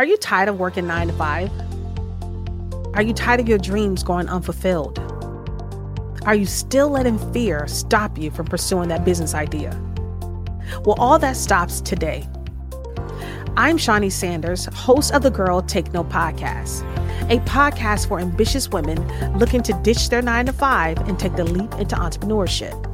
Are you tired of working nine to five? Are you tired of your dreams going unfulfilled? Are you still letting fear stop you from pursuing that business idea? Well, all that stops today. I'm Shaunie Sanders, host of the Girl Take Note podcast, a podcast for ambitious women looking to ditch their nine to five and take the leap into entrepreneurship.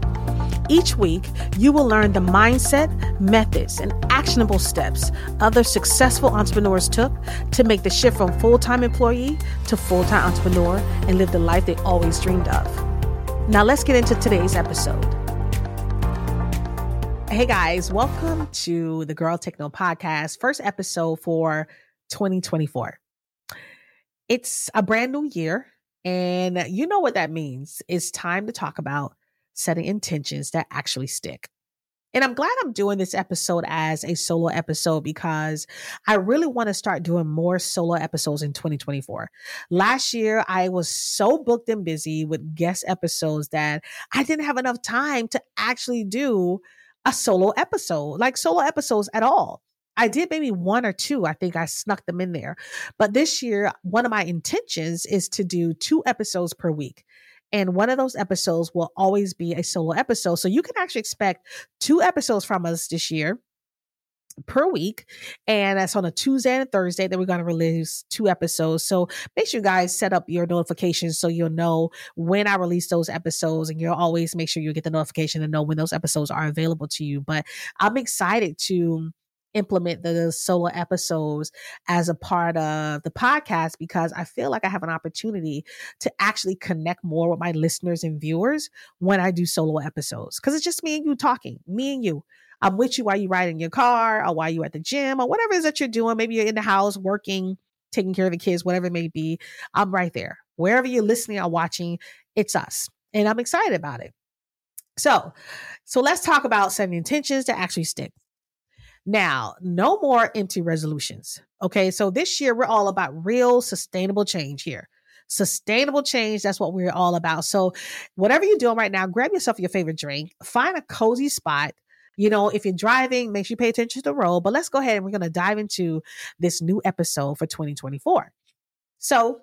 Each week, you will learn the mindset, methods, and actionable steps other successful entrepreneurs took to make the shift from full time employee to full time entrepreneur and live the life they always dreamed of. Now, let's get into today's episode. Hey guys, welcome to the Girl Take Note podcast, first episode for 2024. It's a brand new year, and you know what that means. It's time to talk about setting intentions that actually stick. And I'm glad I'm doing this episode as a solo episode because I really want to start doing more solo episodes in 2024. Last year, I was so booked and busy with guest episodes that I didn't have enough time to actually do a solo episode, like solo episodes at all. I did maybe one or two. I think I snuck them in there. But this year, one of my intentions is to do two episodes per week. And one of those episodes will always be a solo episode. So you can actually expect two episodes from us this year per week. And that's on a Tuesday and a Thursday that we're going to release two episodes. So make sure you guys set up your notifications so you'll know when I release those episodes and you'll always make sure you get the notification to know when those episodes are available to you. But I'm excited to implement the solo episodes as a part of the podcast because I feel like I have an opportunity to actually connect more with my listeners and viewers when I do solo episodes. Because it's just me and you talking, me and you. I'm with you while you ride in your car or while you're at the gym or whatever it is that you're doing. Maybe you're in the house working, taking care of the kids, whatever it may be. I'm right there. Wherever you're listening or watching, it's us. And I'm excited about it. So, so let's talk about setting intentions to actually stick. Now, no more empty resolutions. Okay. So this year, we're all about real sustainable change here. Sustainable change, that's what we're all about. So, whatever you're doing right now, grab yourself your favorite drink, find a cozy spot. You know, if you're driving, make sure you pay attention to the road. But let's go ahead and we're going to dive into this new episode for 2024. So,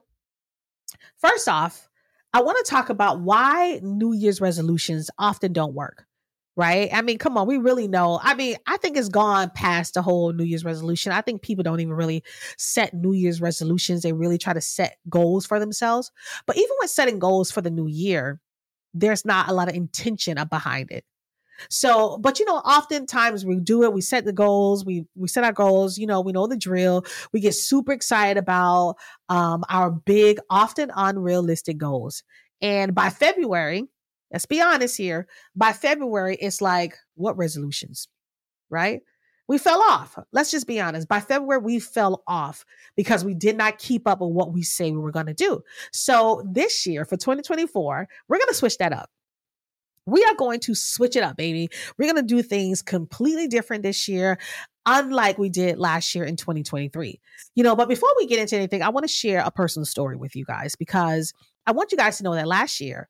first off, I want to talk about why New Year's resolutions often don't work right? I mean, come on, we really know. I mean, I think it's gone past the whole New Year's resolution. I think people don't even really set New Year's resolutions. They really try to set goals for themselves. But even with setting goals for the new year, there's not a lot of intention behind it. So, but you know, oftentimes we do it, we set the goals, we we set our goals, you know, we know the drill. We get super excited about um our big, often unrealistic goals. And by February, Let's be honest here. By February, it's like, what resolutions? Right? We fell off. Let's just be honest. By February, we fell off because we did not keep up with what we say we were going to do. So this year for 2024, we're going to switch that up. We are going to switch it up, baby. We're going to do things completely different this year, unlike we did last year in 2023. You know, but before we get into anything, I want to share a personal story with you guys because I want you guys to know that last year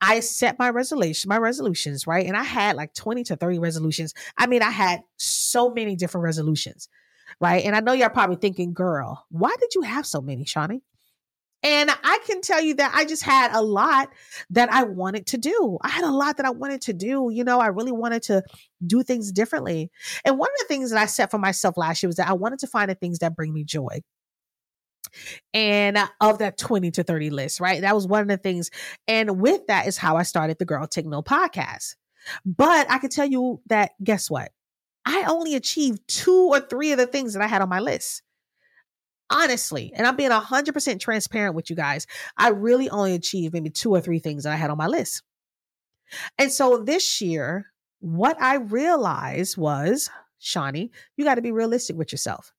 I set my resolution, my resolutions, right? And I had like 20 to 30 resolutions. I mean, I had so many different resolutions, right? And I know you're probably thinking, girl, why did you have so many, Shaunie? And I can tell you that I just had a lot that I wanted to do. I had a lot that I wanted to do. You know, I really wanted to do things differently. And one of the things that I set for myself last year was that I wanted to find the things that bring me joy and of that 20 to 30 list, right? That was one of the things. And with that is how I started the Girl Take Note podcast. But I can tell you that guess what? I only achieved two or three of the things that I had on my list. Honestly, and I'm being 100% transparent with you guys. I really only achieved maybe two or three things that I had on my list. And so this year, what I realized was, Shaunie, you got to be realistic with yourself.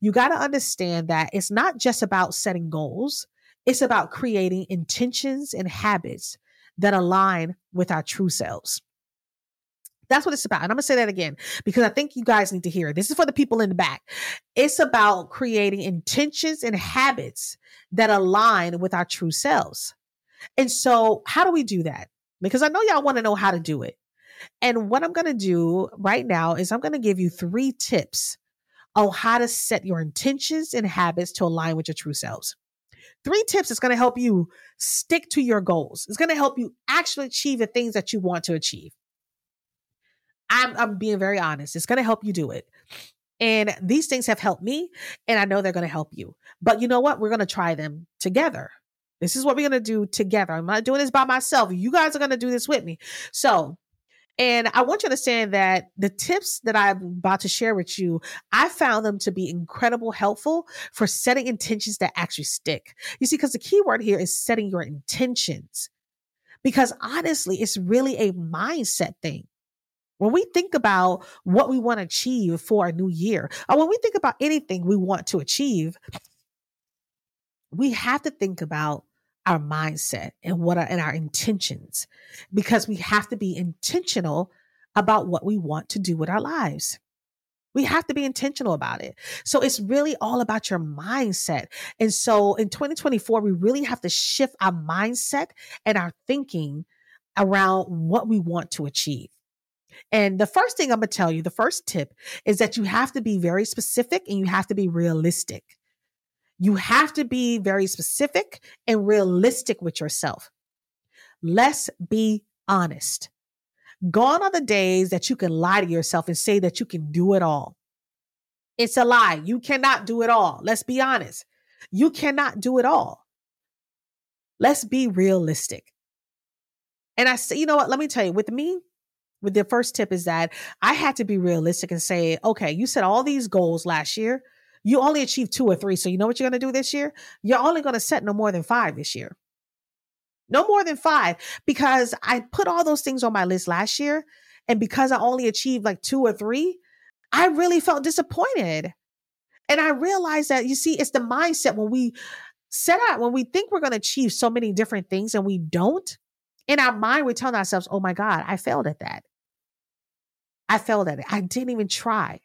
You got to understand that it's not just about setting goals, it's about creating intentions and habits that align with our true selves. That's what it's about. And I'm going to say that again because I think you guys need to hear it. This is for the people in the back. It's about creating intentions and habits that align with our true selves. And so, how do we do that? Because I know y'all want to know how to do it. And what I'm going to do right now is I'm going to give you three tips on how to set your intentions and habits to align with your true selves. Three tips is going to help you stick to your goals. It's going to help you actually achieve the things that you want to achieve. I'm, I'm being very honest. It's going to help you do it. And these things have helped me, and I know they're going to help you. But you know what? We're going to try them together. This is what we're going to do together. I'm not doing this by myself. You guys are going to do this with me. So, and I want you to understand that the tips that I'm about to share with you, I found them to be incredible helpful for setting intentions that actually stick. You see, because the key word here is setting your intentions. Because honestly, it's really a mindset thing. When we think about what we want to achieve for a new year, or when we think about anything we want to achieve, we have to think about our mindset and what are and our intentions because we have to be intentional about what we want to do with our lives. We have to be intentional about it. So it's really all about your mindset. And so in 2024, we really have to shift our mindset and our thinking around what we want to achieve. And the first thing I'm going to tell you, the first tip is that you have to be very specific and you have to be realistic. You have to be very specific and realistic with yourself. Let's be honest. Gone are the days that you can lie to yourself and say that you can do it all. It's a lie. You cannot do it all. Let's be honest. You cannot do it all. Let's be realistic. And I say, you know what? Let me tell you, with me, with the first tip is that I had to be realistic and say, okay, you set all these goals last year. You only achieve two or three. So you know what you're going to do this year? You're only going to set no more than five this year. No more than five because I put all those things on my list last year. And because I only achieved like two or three, I really felt disappointed. And I realized that, you see, it's the mindset when we set out, when we think we're going to achieve so many different things and we don't, in our mind, we're telling ourselves, oh my God, I failed at that. I failed at it. I didn't even try.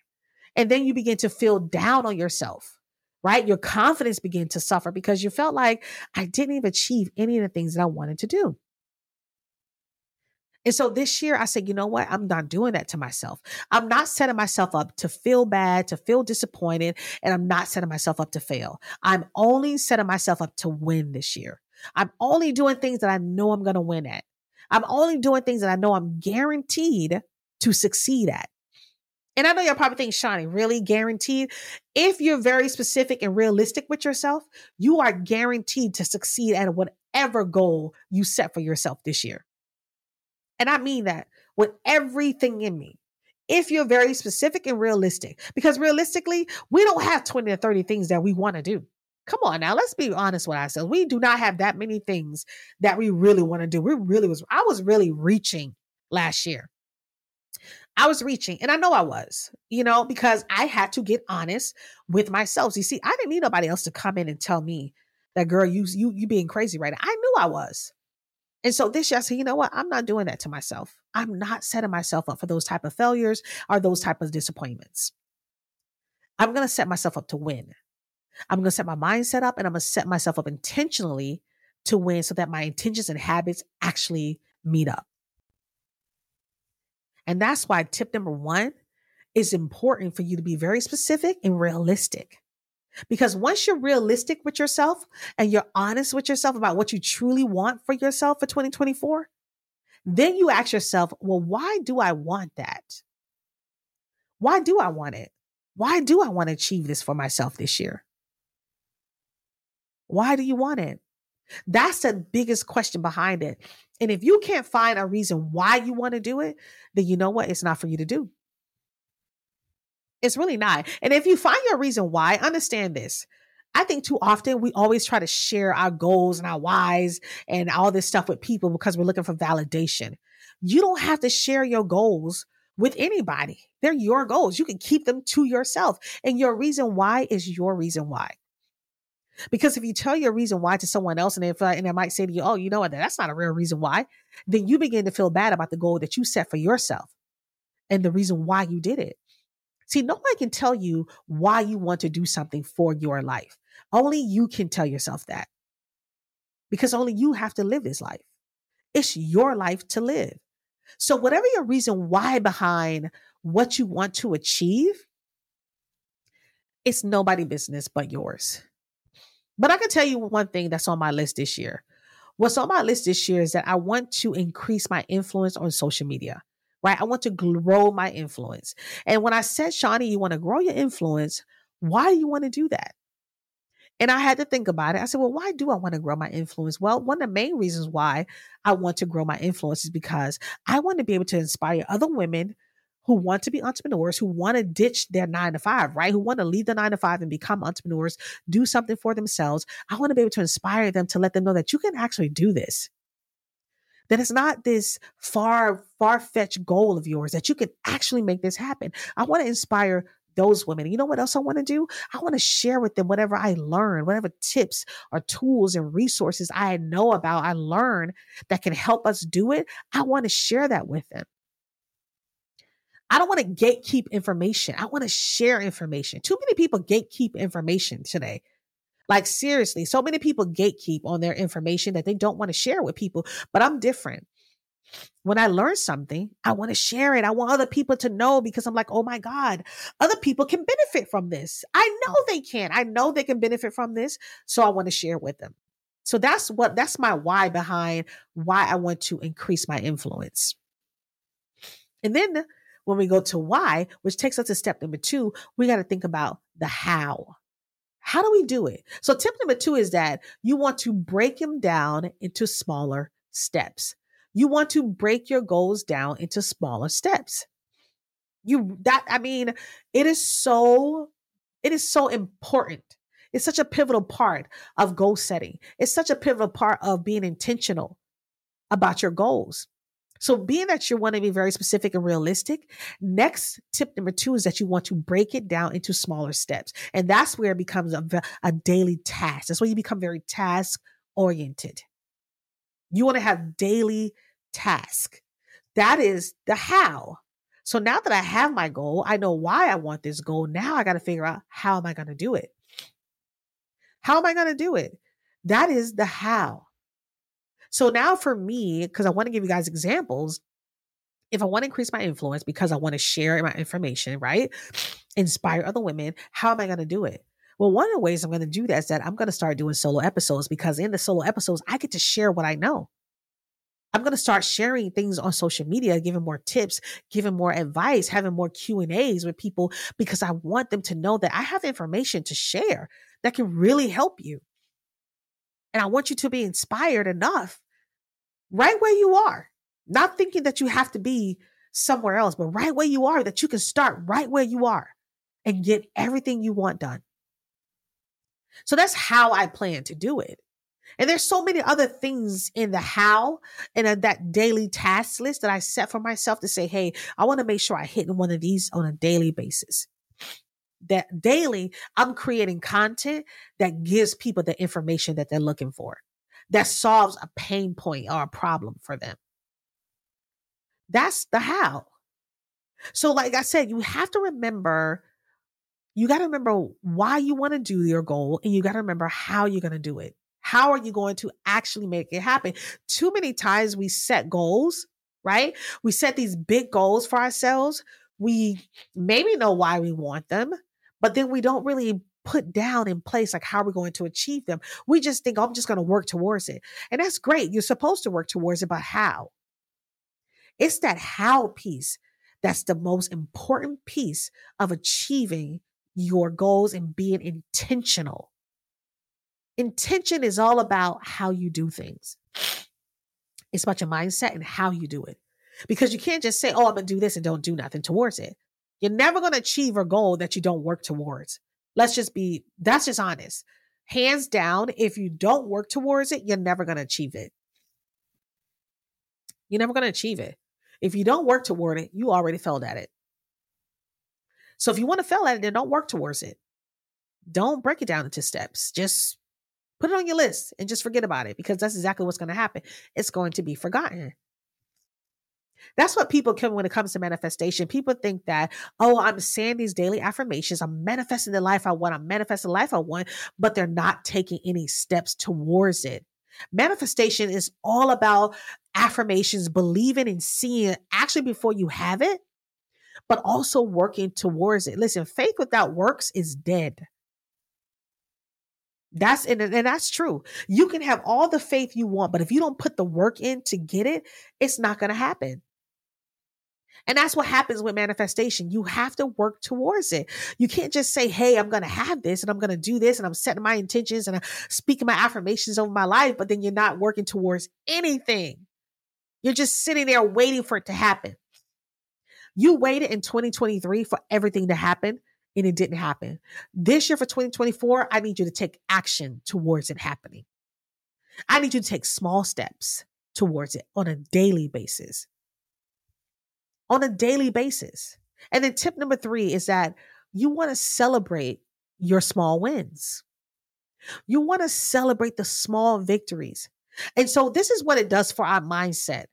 And then you begin to feel down on yourself, right? Your confidence began to suffer because you felt like I didn't even achieve any of the things that I wanted to do. And so this year I said, you know what? I'm not doing that to myself. I'm not setting myself up to feel bad, to feel disappointed, and I'm not setting myself up to fail. I'm only setting myself up to win this year. I'm only doing things that I know I'm going to win at. I'm only doing things that I know I'm guaranteed to succeed at. And I know you're probably thinking, Shaunie, really guaranteed? If you're very specific and realistic with yourself, you are guaranteed to succeed at whatever goal you set for yourself this year. And I mean that with everything in me. If you're very specific and realistic, because realistically, we don't have 20 or 30 things that we want to do. Come on now, let's be honest with ourselves. We do not have that many things that we really want to do. We really was, I was really reaching last year. I was reaching, and I know I was, you know, because I had to get honest with myself. You see, I didn't need nobody else to come in and tell me that girl, you you you being crazy right now. I knew I was. And so this year I said, you know what? I'm not doing that to myself. I'm not setting myself up for those type of failures or those type of disappointments. I'm to set myself up to win. I'm to set my mindset up and I'm to set myself up intentionally to win so that my intentions and habits actually meet up. And that's why tip number one is important for you to be very specific and realistic. Because once you're realistic with yourself and you're honest with yourself about what you truly want for yourself for 2024, then you ask yourself, well, why do I want that? Why do I want it? Why do I want to achieve this for myself this year? Why do you want it? That's the biggest question behind it. And if you can't find a reason why you want to do it, then you know what? It's not for you to do. It's really not. And if you find your reason why, understand this. I think too often we always try to share our goals and our whys and all this stuff with people because we're looking for validation. You don't have to share your goals with anybody. They're your goals. You can keep them to yourself. And your reason why is your reason why. Because if you tell your reason why to someone else and uh, and they might say to you, "Oh, you know what? That's not a real reason why," then you begin to feel bad about the goal that you set for yourself and the reason why you did it. See, no one can tell you why you want to do something for your life. Only you can tell yourself that. Because only you have to live this life. It's your life to live. So, whatever your reason why behind what you want to achieve, it's nobody business but yours. But I can tell you one thing that's on my list this year. What's on my list this year is that I want to increase my influence on social media, right? I want to grow my influence. And when I said, Shaunie, you want to grow your influence, why do you want to do that? And I had to think about it. I said, well, why do I want to grow my influence? Well, one of the main reasons why I want to grow my influence is because I want to be able to inspire other women who want to be entrepreneurs, who want to ditch their nine to five, right? Who want to leave the nine to five and become entrepreneurs, do something for themselves. I want to be able to inspire them to let them know that you can actually do this. That it's not this far, far fetched goal of yours, that you can actually make this happen. I want to inspire those women. You know what else I want to do? I want to share with them whatever I learn, whatever tips or tools and resources I know about, I learn that can help us do it. I want to share that with them. I don't want to gatekeep information. I want to share information. Too many people gatekeep information today. Like seriously, so many people gatekeep on their information that they don't want to share with people, but I'm different. When I learn something, I want to share it. I want other people to know because I'm like, oh my God, other people can benefit from this. I know they can. I know they can benefit from this. So I want to share with them. So that's what, that's my why behind why I want to increase my influence. And then when we go to why, which takes us to step number two, we got to think about the how. How do we do it? So tip number two is that you want to break them down into smaller steps. You want to break your goals down into smaller steps. You that I mean, it is so it is so important. It's such a pivotal part of goal setting. It's such a pivotal part of being intentional about your goals. So, being that you want to be very specific and realistic, next tip number two is that you want to break it down into smaller steps. And that's where it becomes a, a daily task. That's where you become very task oriented. You want to have daily task. That is the how. So now that I have my goal, I know why I want this goal. Now I got to figure out how am I going to do it? How am I going to do it? That is the how. So now for me, because I want to give you guys examples, if I want to increase my influence because I want to share my information, right? Inspire other women, how am I going to do it? Well, one of the ways I'm going to do that is that I'm going to start doing solo episodes because in the solo episodes, I get to share what I know. I'm going to start sharing things on social media, giving more tips, giving more advice, having more Q and A's with people because I want them to know that I have information to share that can really help you. And I want you to be inspired enough right where you are, not thinking that you have to be somewhere else, but right where you are, that you can start right where you are and get everything you want done. So that's how I plan to do it. And there's so many other things in the how and that daily task list that I set for myself to say, hey, I want to make sure I hit one of these on a daily basis that daily I'm creating content that gives people the information that they're looking for, that solves a pain point or a problem for them. That's the how. So, like I said, you have to remember, you got to remember why you want to do your goal and you got to remember how you're going to do it. How are you going to actually make it happen? Too many times we set goals, right? We set these big goals for ourselves. We maybe know why we want them but then we don't really put down in place like how we're going to achieve them. We just think, oh, I'm just going to work towards it. And that's great. You're supposed to work towards it, but how? It's that how piece that's the most important piece of achieving your goals and being intentional. Intention is all about how you do things. It's about your mindset and how you do it. Because you can't just say, oh, I'm going to do this and don't do nothing towards it. You're never going to achieve a goal that you don't work towards. Let's just be, that's just honest. Hands down, if you don't work towards it, you're never going to achieve it. You're never going to achieve it. If you don't work toward it, you already failed at it. So if you want to fail at it, then don't work towards it. Don't break it down into steps. Just put it on your list and just forget about it because that's exactly what's going to happen. It's going to be forgotten. That's what people come when it comes to manifestation. People think that, oh, I'm saying these daily affirmations, I'm manifesting the life I want, I'm manifesting the life I want, but they're not taking any steps towards it. Manifestation is all about affirmations, believing and seeing actually before you have it, but also working towards it. Listen, faith without works is dead. That's and, and that's true. You can have all the faith you want, but if you don't put the work in to get it, it's not going to happen. And that's what happens with manifestation. You have to work towards it. You can't just say, Hey, I'm going to have this and I'm going to do this and I'm setting my intentions and I'm speaking my affirmations over my life, but then you're not working towards anything. You're just sitting there waiting for it to happen. You waited in 2023 for everything to happen and it didn't happen. This year for 2024, I need you to take action towards it happening. I need you to take small steps towards it on a daily basis. On a daily basis. And then tip number three is that you want to celebrate your small wins. You want to celebrate the small victories. And so this is what it does for our mindset.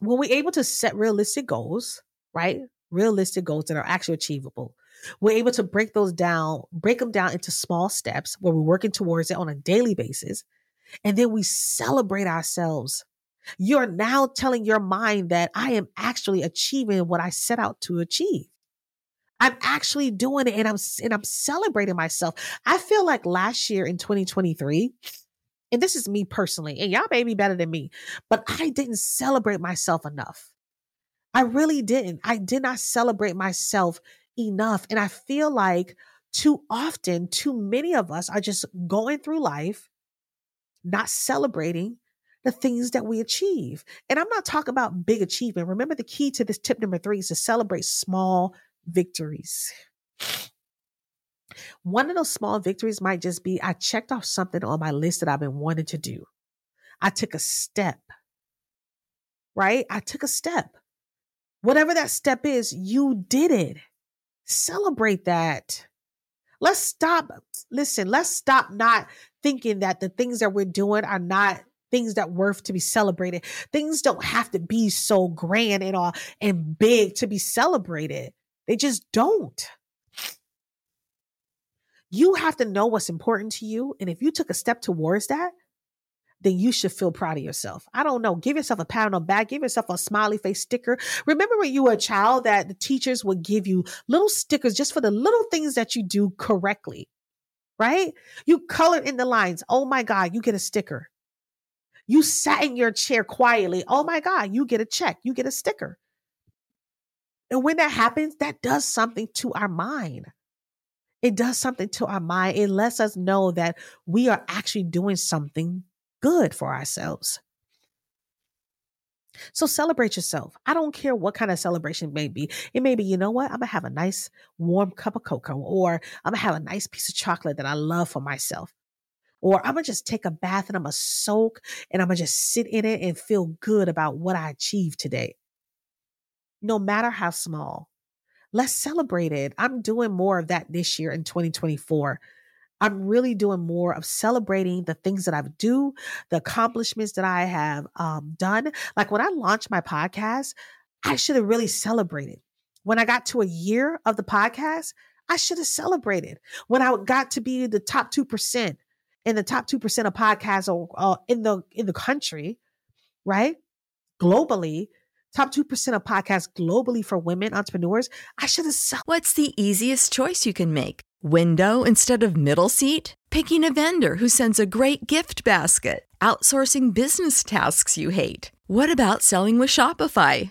When we're able to set realistic goals, right? Realistic goals that are actually achievable. We're able to break those down, break them down into small steps where we're working towards it on a daily basis. And then we celebrate ourselves. You're now telling your mind that I am actually achieving what I set out to achieve. I'm actually doing it and I'm and I'm celebrating myself. I feel like last year in 2023, and this is me personally, and y'all may be better than me, but I didn't celebrate myself enough. I really didn't. I did not celebrate myself enough. And I feel like too often, too many of us are just going through life, not celebrating the things that we achieve. And I'm not talking about big achievement. Remember, the key to this tip number three is to celebrate small victories. One of those small victories might just be I checked off something on my list that I've been wanting to do. I took a step, right? I took a step. Whatever that step is, you did it. Celebrate that. Let's stop. Listen, let's stop not thinking that the things that we're doing are not things that worth to be celebrated. Things don't have to be so grand and all and big to be celebrated. They just don't. You have to know what's important to you. And if you took a step towards that, then you should feel proud of yourself. I don't know. Give yourself a pat on the back. Give yourself a smiley face sticker. Remember when you were a child that the teachers would give you little stickers just for the little things that you do correctly, right? You colored in the lines. Oh my God, you get a sticker. You sat in your chair quietly. Oh my God, you get a check. You get a sticker. And when that happens, that does something to our mind. It does something to our mind. It lets us know that we are actually doing something good for ourselves. So celebrate yourself. I don't care what kind of celebration it may be. It may be, you know what? I'm going to have a nice warm cup of cocoa, or I'm going to have a nice piece of chocolate that I love for myself. Or I'm to just take a bath and I'm to soak and I'm to just sit in it and feel good about what I achieved today. No matter how small, let's celebrate it. I'm doing more of that this year in 2024. I'm really doing more of celebrating the things that I've do, the accomplishments that I have um, done. Like when I launched my podcast, I should have really celebrated. When I got to a year of the podcast, I should have celebrated. When I got to be the top two percent in the top two percent of podcasts uh, in the in the country, right? Globally, top 2% of podcasts globally for women entrepreneurs. I should have. Said, What's the easiest choice you can make? Window instead of middle seat? Picking a vendor who sends a great gift basket? Outsourcing business tasks you hate? What about selling with Shopify?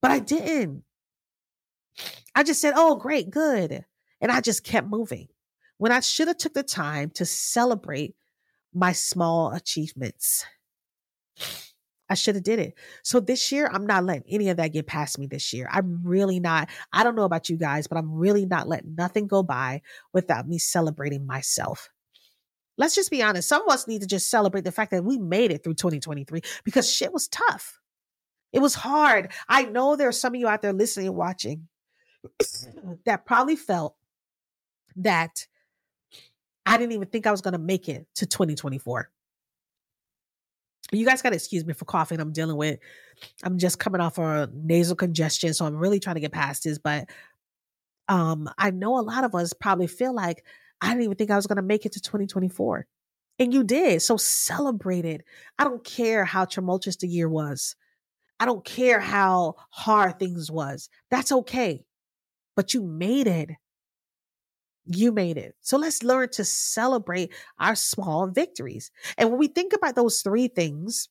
but I didn't. I just said, "Oh, great, good," and I just kept moving. When I should have took the time to celebrate my small achievements. I should have did it. So this year, I'm not letting any of that get past me this year. I'm really not. I don't know about you guys, but I'm really not letting nothing go by without me celebrating myself. Let's just be honest. Some of us need to just celebrate the fact that we made it through 2023 because shit was tough. It was hard. I know there are some of you out there listening and watching that probably felt that I didn't even think I was going to make it to 2024 you guys got to excuse me for coughing I'm dealing with. I'm just coming off a nasal congestion, so I'm really trying to get past this. But um, I know a lot of us probably feel like I didn't even think I was going to make it to 2024. And you did. So celebrate it. I don't care how tumultuous the year was. I don't care how hard things was. That's okay. But you made it. You made it. So let's learn to celebrate our small victories. And when we think about those three things,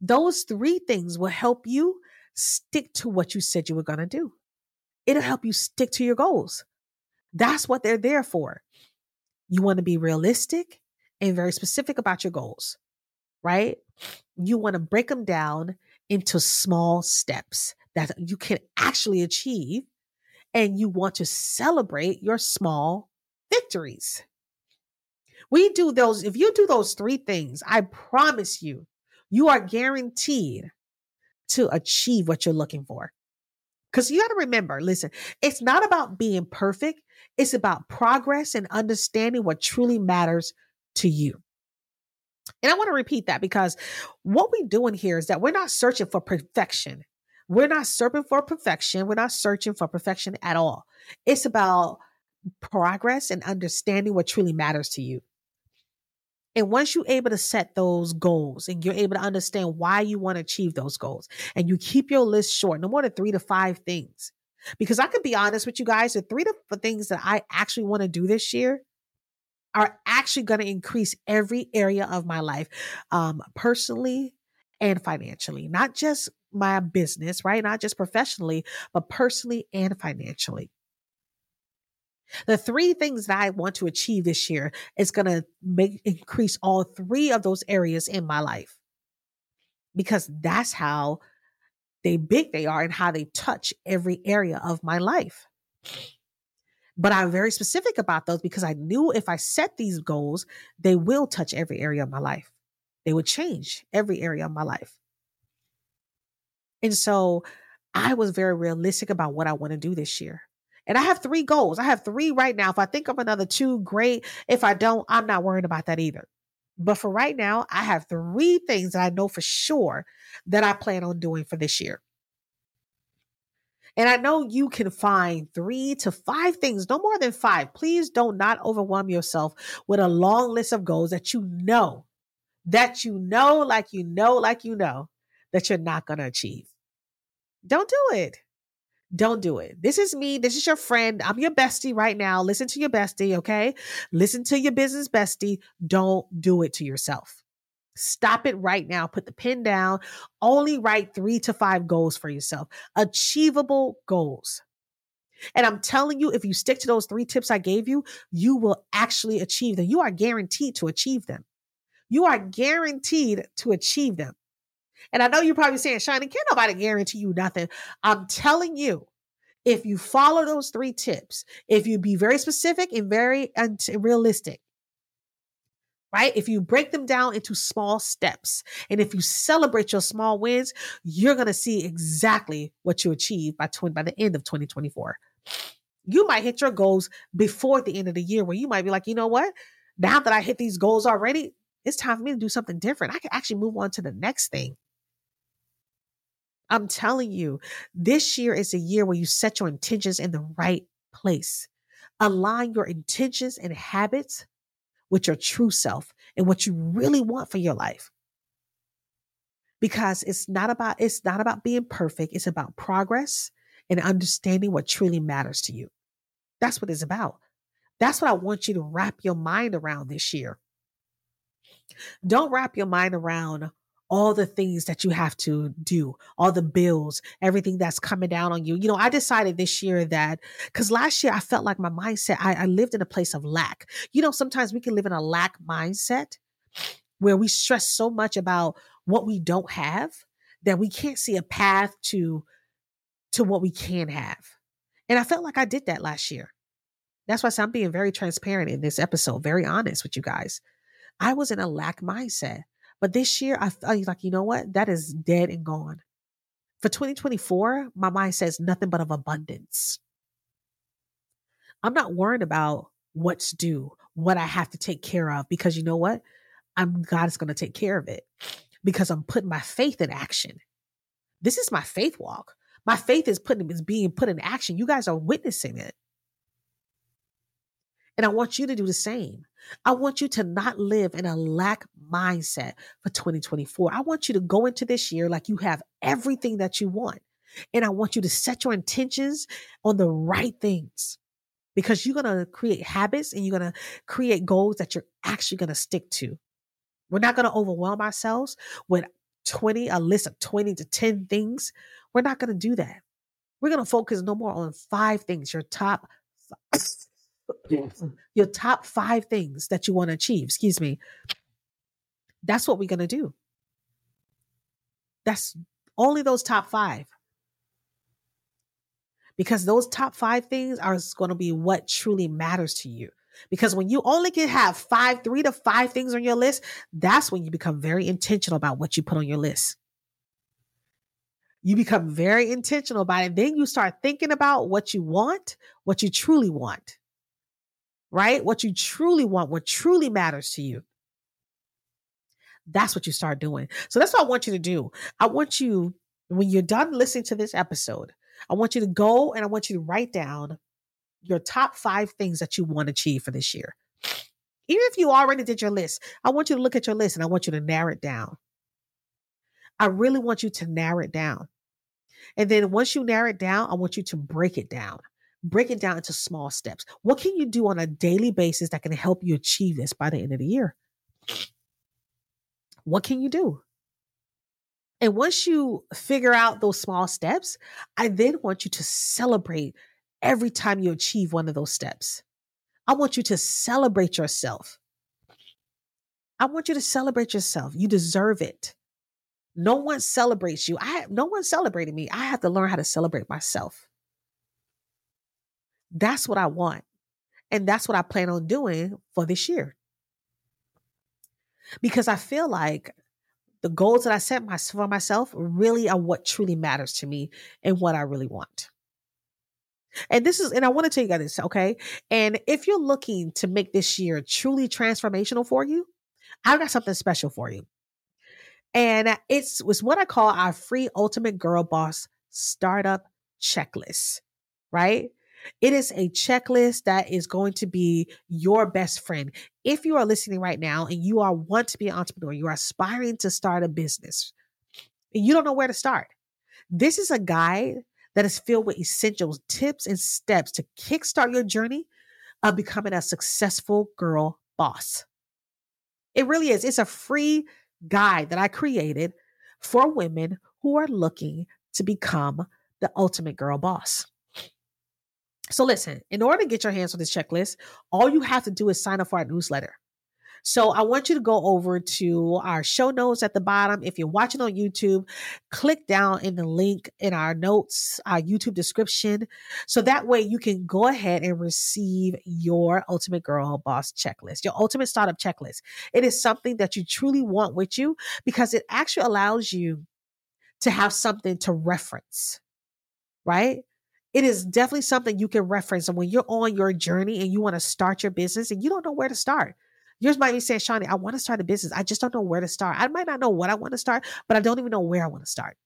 those three things will help you stick to what you said you were going to do. It'll help you stick to your goals. That's what they're there for. You want to be realistic and very specific about your goals, right? You want to break them down into small steps that you can actually achieve and you want to celebrate your small victories. We do those, if you do those three things, I promise you, you are guaranteed to achieve what you're looking for. Because you got to remember, listen, it's not about being perfect, it's about progress and understanding what truly matters to you. And I want to repeat that because what we're doing here is that we're not searching for perfection. We're not searching for perfection. We're not searching for perfection at all. It's about progress and understanding what truly matters to you. And once you're able to set those goals and you're able to understand why you want to achieve those goals and you keep your list short, no more than three to five things. Because I could be honest with you guys, the three to four things that I actually want to do this year are actually going to increase every area of my life, um, personally and financially, not just my business, right? Not just professionally, but personally and financially. The three things that I want to achieve this year is going to make increase all three of those areas in my life. Because that's how they big they are and how they touch every area of my life. But I'm very specific about those because I knew if I set these goals, they will touch every area of my life. They would change every area of my life. And so I was very realistic about what I want to do this year. And I have three goals. I have three right now. If I think of another two, great. If I don't, I'm not worried about that either. But for right now, I have three things that I know for sure that I plan on doing for this year. And I know you can find three to five things, no more than five. Please don't not overwhelm yourself with a long list of goals that you know, that you know, like you know, like you know, that you're not going to achieve. Don't do it. Don't do it. This is me. This is your friend. I'm your bestie right now. Listen to your bestie, okay? Listen to your business bestie. Don't do it to yourself. Stop it right now. Put the pen down. Only write three to five goals for yourself, achievable goals. And I'm telling you, if you stick to those three tips I gave you, you will actually achieve them. You are guaranteed to achieve them. You are guaranteed to achieve them. And I know you're probably saying, Shaunie, can't nobody guarantee you nothing. I'm telling you, if you follow those three tips, if you be very specific and very and realistic, right? If you break them down into small steps and if you celebrate your small wins, you're going to see exactly what you achieve by, 20, by the end of 2024. You might hit your goals before the end of the year where you might be like, you know what? Now that I hit these goals already, it's time for me to do something different. I can actually move on to the next thing. I'm telling you, this year is a year where you set your intentions in the right place. Align your intentions and habits with your true self and what you really want for your life. Because it's not about it's not about being perfect, it's about progress and understanding what truly matters to you. That's what it's about. That's what I want you to wrap your mind around this year. Don't wrap your mind around all the things that you have to do, all the bills, everything that's coming down on you. You know, I decided this year that because last year I felt like my mindset, I, I lived in a place of lack. You know, sometimes we can live in a lack mindset where we stress so much about what we don't have that we can't see a path to to what we can have. And I felt like I did that last year. That's why I'm being very transparent in this episode, very honest with you guys. I was in a lack mindset. But this year, I felt like, you know what? That is dead and gone. For 2024, my mind says nothing but of abundance. I'm not worried about what's due, what I have to take care of, because you know what? I'm God is going to take care of it because I'm putting my faith in action. This is my faith walk. My faith is putting is being put in action. You guys are witnessing it. And I want you to do the same. I want you to not live in a lack mindset for 2024. I want you to go into this year like you have everything that you want. And I want you to set your intentions on the right things because you're going to create habits and you're going to create goals that you're actually going to stick to. We're not going to overwhelm ourselves with 20, a list of 20 to 10 things. We're not going to do that. We're going to focus no more on five things, your top your top five things that you want to achieve. Excuse me. That's what we're going to do. That's only those top five. Because those top five things are going to be what truly matters to you. Because when you only can have five, three to five things on your list, that's when you become very intentional about what you put on your list. You become very intentional about it. Then you start thinking about what you want, what you truly want right? What you truly want, what truly matters to you. That's what you start doing. So that's what I want you to do. I want you, when you're done listening to this episode, I want you to go and I want you to write down your top five things that you want to achieve for this year. Even if you already did your list, I want you to look at your list and I want you to narrow it down. I really want you to narrow it down. And then once you narrow it down, I want you to break it down break it down into small steps. What can you do on a daily basis that can help you achieve this by the end of the year? What can you do? And once you figure out those small steps, I then want you to celebrate every time you achieve one of those steps. I want you to celebrate yourself. I want you to celebrate yourself. You deserve it. No one celebrates you. I no one celebrated me. I have to learn how to celebrate myself. That's what I want. And that's what I plan on doing for this year. Because I feel like the goals that I set my, for myself really are what truly matters to me and what I really want. And this is, and I want to tell you guys this, okay? And if you're looking to make this year truly transformational for you, I've got something special for you. And it's, it's what I call our free Ultimate Girl Boss Startup Checklist, right? It is a checklist that is going to be your best friend. If you are listening right now and you are want to be an entrepreneur, you are aspiring to start a business, and you don't know where to start. This is a guide that is filled with essential tips and steps to kickstart your journey of becoming a successful girl boss. It really is. It's a free guide that I created for women who are looking to become the ultimate girl boss. So listen, in order to get your hands on this checklist, all you have to do is sign up for our newsletter. So I want you to go over to our show notes at the bottom. If you're watching on YouTube, click down in the link in our notes, our YouTube description. So that way you can go ahead and receive your Ultimate Girl Boss checklist, your ultimate startup checklist. It is something that you truly want with you because it actually allows you to have something to reference, right? It is definitely something you can reference. And when you're on your journey and you want to start your business and you don't know where to start, yours might be saying, Shaunie, I want to start a business. I just don't know where to start. I might not know what I want to start, but I don't even know where I want to start.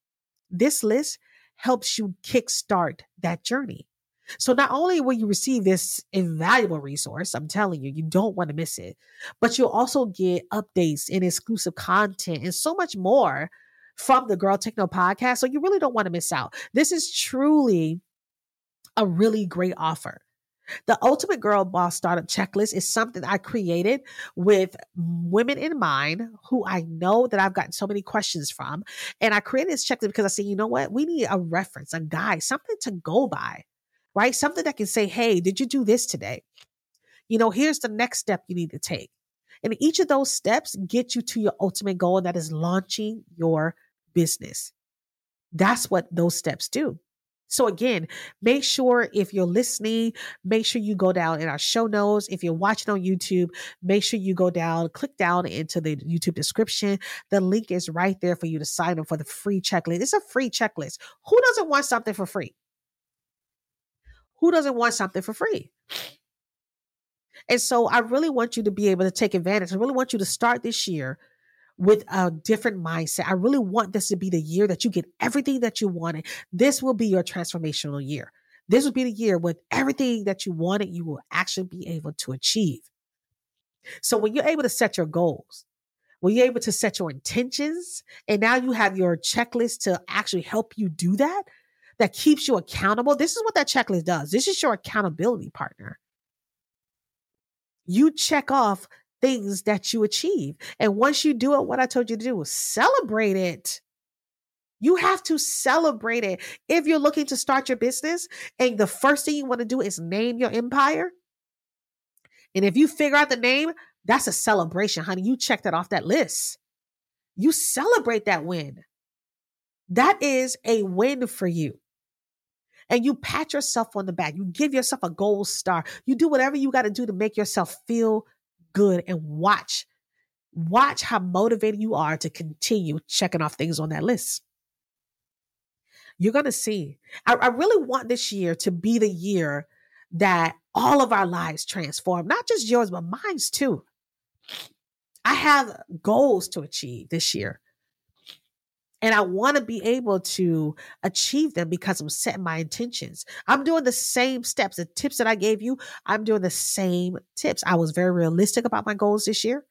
This list helps you kickstart that journey. So not only will you receive this invaluable resource, I'm telling you, you don't want to miss it, but you'll also get updates and exclusive content and so much more from the Girl Take Note podcast. So you really don't want to miss out. This is truly a really great offer. The Ultimate Girl Boss Startup Checklist is something I created with women in mind who I know that I've gotten so many questions from. And I created this checklist because I said, you know what? We need a reference, a guide, something to go by right? Something that can say, hey, did you do this today? You know, here's the next step you need to take. And each of those steps get you to your ultimate goal, and that is launching your business. That's what those steps do. So again, make sure if you're listening, make sure you go down in our show notes. If you're watching on YouTube, make sure you go down, click down into the YouTube description. The link is right there for you to sign up for the free checklist. It's a free checklist. Who doesn't want something for free? Who doesn't want something for free? And so I really want you to be able to take advantage. I really want you to start this year with a different mindset. I really want this to be the year that you get everything that you wanted. This will be your transformational year. This will be the year with everything that you wanted, you will actually be able to achieve. So when you're able to set your goals, when you're able to set your intentions, and now you have your checklist to actually help you do that, that keeps you accountable. This is what that checklist does. This is your accountability partner. You check off things that you achieve. And once you do it, what I told you to do was celebrate it. You have to celebrate it. If you're looking to start your business and the first thing you want to do is name your empire, and if you figure out the name, that's a celebration, honey. You check that off that list. You celebrate that win. That is a win for you and you pat yourself on the back. You give yourself a gold star. You do whatever you got to do to make yourself feel good and watch. Watch how motivated you are to continue checking off things on that list. You're going to see. I, I really want this year to be the year that all of our lives transform, not just yours, but mine's too. I have goals to achieve this year. And I want to be able to achieve them because I'm setting my intentions. I'm doing the same steps. The tips that I gave you, I'm doing the same tips. I was very realistic about my goals this year.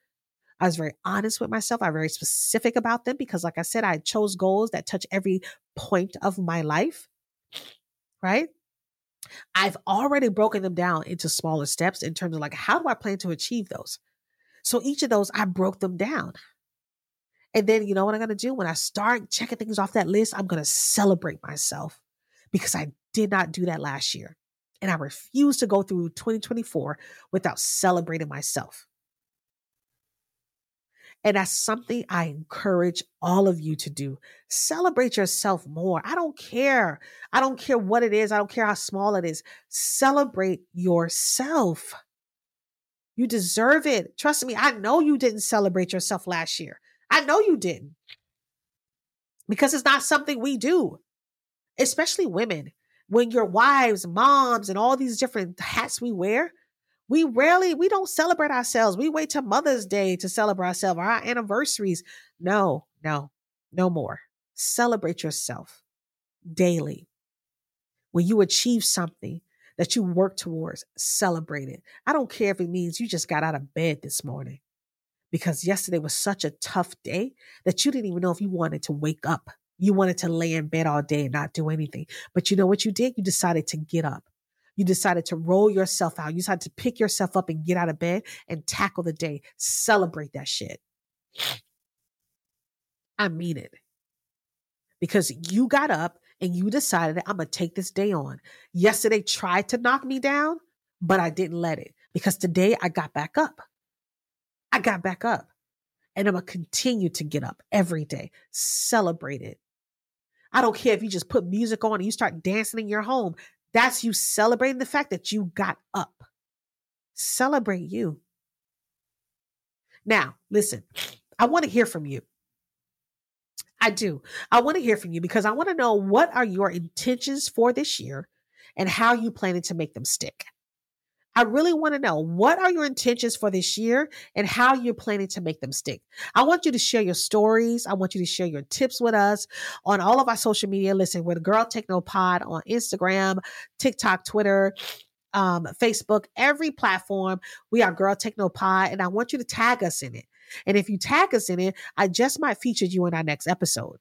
I was very honest with myself. I'm very specific about them because, like I said, I chose goals that touch every point of my life. Right? I've already broken them down into smaller steps in terms of like, how do I plan to achieve those? So each of those, I broke them down. And then, you know what I'm going to do? When I start checking things off that list, I'm going to celebrate myself because I did not do that last year. And I refuse to go through 2024 without celebrating myself. And that's something I encourage all of you to do. Celebrate yourself more. I don't care. I don't care what it is. I don't care how small it is. Celebrate yourself. You deserve it. Trust me, I know you didn't celebrate yourself last year. I know you didn't. Because it's not something we do, especially women. When your wives, moms, and all these different hats we wear, we rarely, we don't celebrate ourselves. We wait till Mother's Day to celebrate ourselves or our anniversaries. No, no, no more. Celebrate yourself daily. When you achieve something that you work towards, celebrate it. I don't care if it means you just got out of bed this morning because yesterday was such a tough day that you didn't even know if you wanted to wake up. You wanted to lay in bed all day and not do anything. But you know what you did? You decided to get up. You decided to roll yourself out. You decided to pick yourself up and get out of bed and tackle the day. Celebrate that shit. I mean it. Because you got up and you decided I'm going to take this day on. Yesterday tried to knock me down, but I didn't let it because today I got back up. I got back up and I'm going to continue to get up every day, celebrate it. I don't care if you just put music on and you start dancing in your home. That's you celebrating the fact that you got up. Celebrate you. Now, listen, I want to hear from you. I do. I want to hear from you because I want to know what are your intentions for this year and how you planning to make them stick. I really want to know what are your intentions for this year and how you're planning to make them stick. I want you to share your stories. I want you to share your tips with us on all of our social media. Listen, we're the Girl Take Note Pod on Instagram, TikTok, Twitter, um, Facebook, every platform. We are Girl Take Note Pod, and I want you to tag us in it. And if you tag us in it, I just might feature you in our next episode.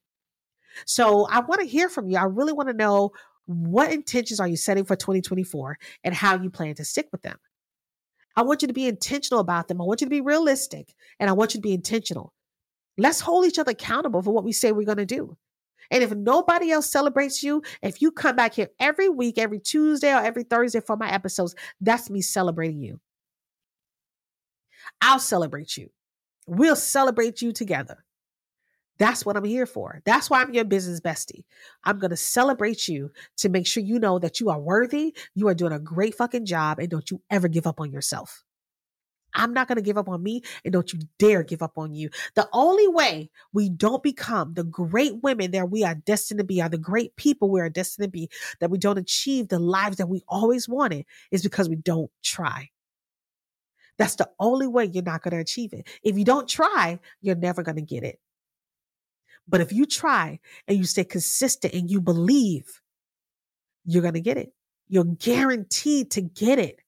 So I want to hear from you. I really want to know what intentions are you setting for 2024 and how you plan to stick with them? I want you to be intentional about them. I want you to be realistic and I want you to be intentional. Let's hold each other accountable for what we say we're going to do. And if nobody else celebrates you, if you come back here every week, every Tuesday or every Thursday for my episodes, that's me celebrating you. I'll celebrate you. We'll celebrate you together. That's what I'm here for. That's why I'm your business bestie. I'm going to celebrate you to make sure you know that you are worthy, you are doing a great fucking job, and don't you ever give up on yourself. I'm not going to give up on me, and don't you dare give up on you. The only way we don't become the great women that we are destined to be, are the great people we are destined to be, that we don't achieve the lives that we always wanted, is because we don't try. That's the only way you're not going to achieve it. If you don't try, you're never going to get it. But if you try and you stay consistent and you believe, you're going to get it. You're guaranteed to get it.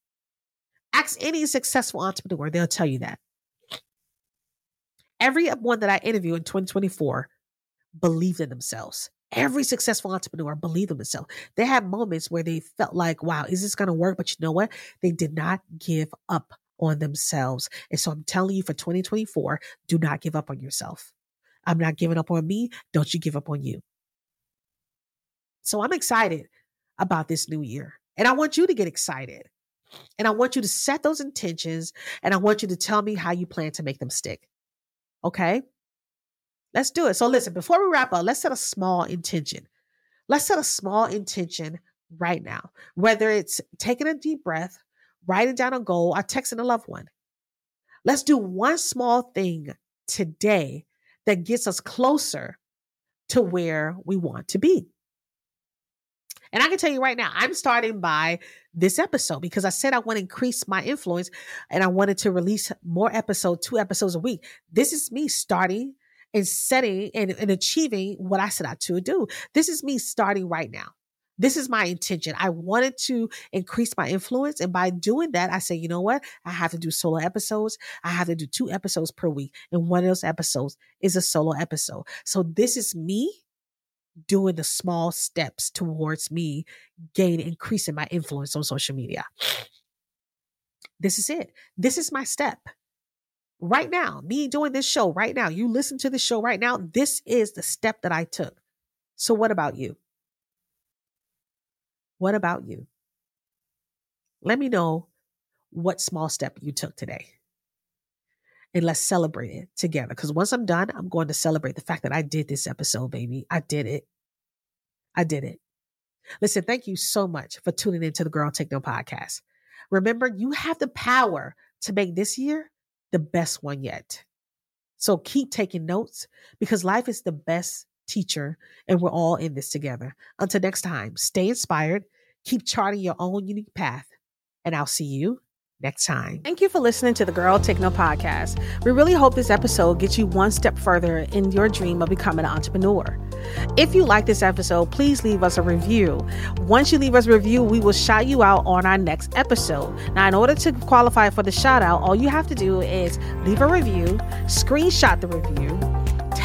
Ask any successful entrepreneur, they'll tell you that. Every one that I interview in 2024 believed in themselves. Every successful entrepreneur believed in themselves. They had moments where they felt like, wow, is this going to work? But you know what? They did not give up on themselves. And so I'm telling you for 2024, do not give up on yourself. I'm not giving up on me. Don't you give up on you. So I'm excited about this new year. And I want you to get excited. And I want you to set those intentions and I want you to tell me how you plan to make them stick. Okay? Let's do it. So listen, before we wrap up, let's set a small intention. Let's set a small intention right now, whether it's taking a deep breath, writing down a goal, or texting a loved one. Let's do one small thing today that gets us closer to where we want to be. And I can tell you right now, I'm starting by this episode because I said I want to increase my influence and I wanted to release more episodes, two episodes a week. This is me starting and setting and, and achieving what I set out to do. This is me starting right now. This is my intention. I wanted to increase my influence. And by doing that, I say, you know what? I have to do solo episodes. I have to do two episodes per week. And one of those episodes is a solo episode. So this is me doing the small steps towards me gaining, increasing my influence on social media. This is it. This is my step. Right now, me doing this show right now, you listen to the show right now. This is the step that I took. So, what about you? What about you? Let me know what small step you took today. And let's celebrate it together. Because once I'm done, I'm going to celebrate the fact that I did this episode, baby. I did it. I did it. Listen, thank you so much for tuning into the Girl Take Techno podcast. Remember, you have the power to make this year the best one yet. So keep taking notes because life is the best teacher, and we're all in this together. Until next time, stay inspired, keep charting your own unique path, and I'll see you next time. Thank you for listening to the Girl Take Note podcast. We really hope this episode gets you one step further in your dream of becoming an entrepreneur. If you like this episode, please leave us a review. Once you leave us a review, we will shout you out on our next episode. Now, in order to qualify for the shout out, all you have to do is leave a review, screenshot the review,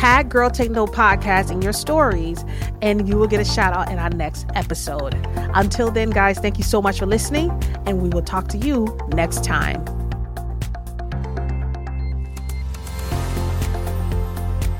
tag Girl Take Note Podcast in your stories, and you will get a shout out in our next episode. Until then, guys, thank you so much for listening, and we will talk to you next time.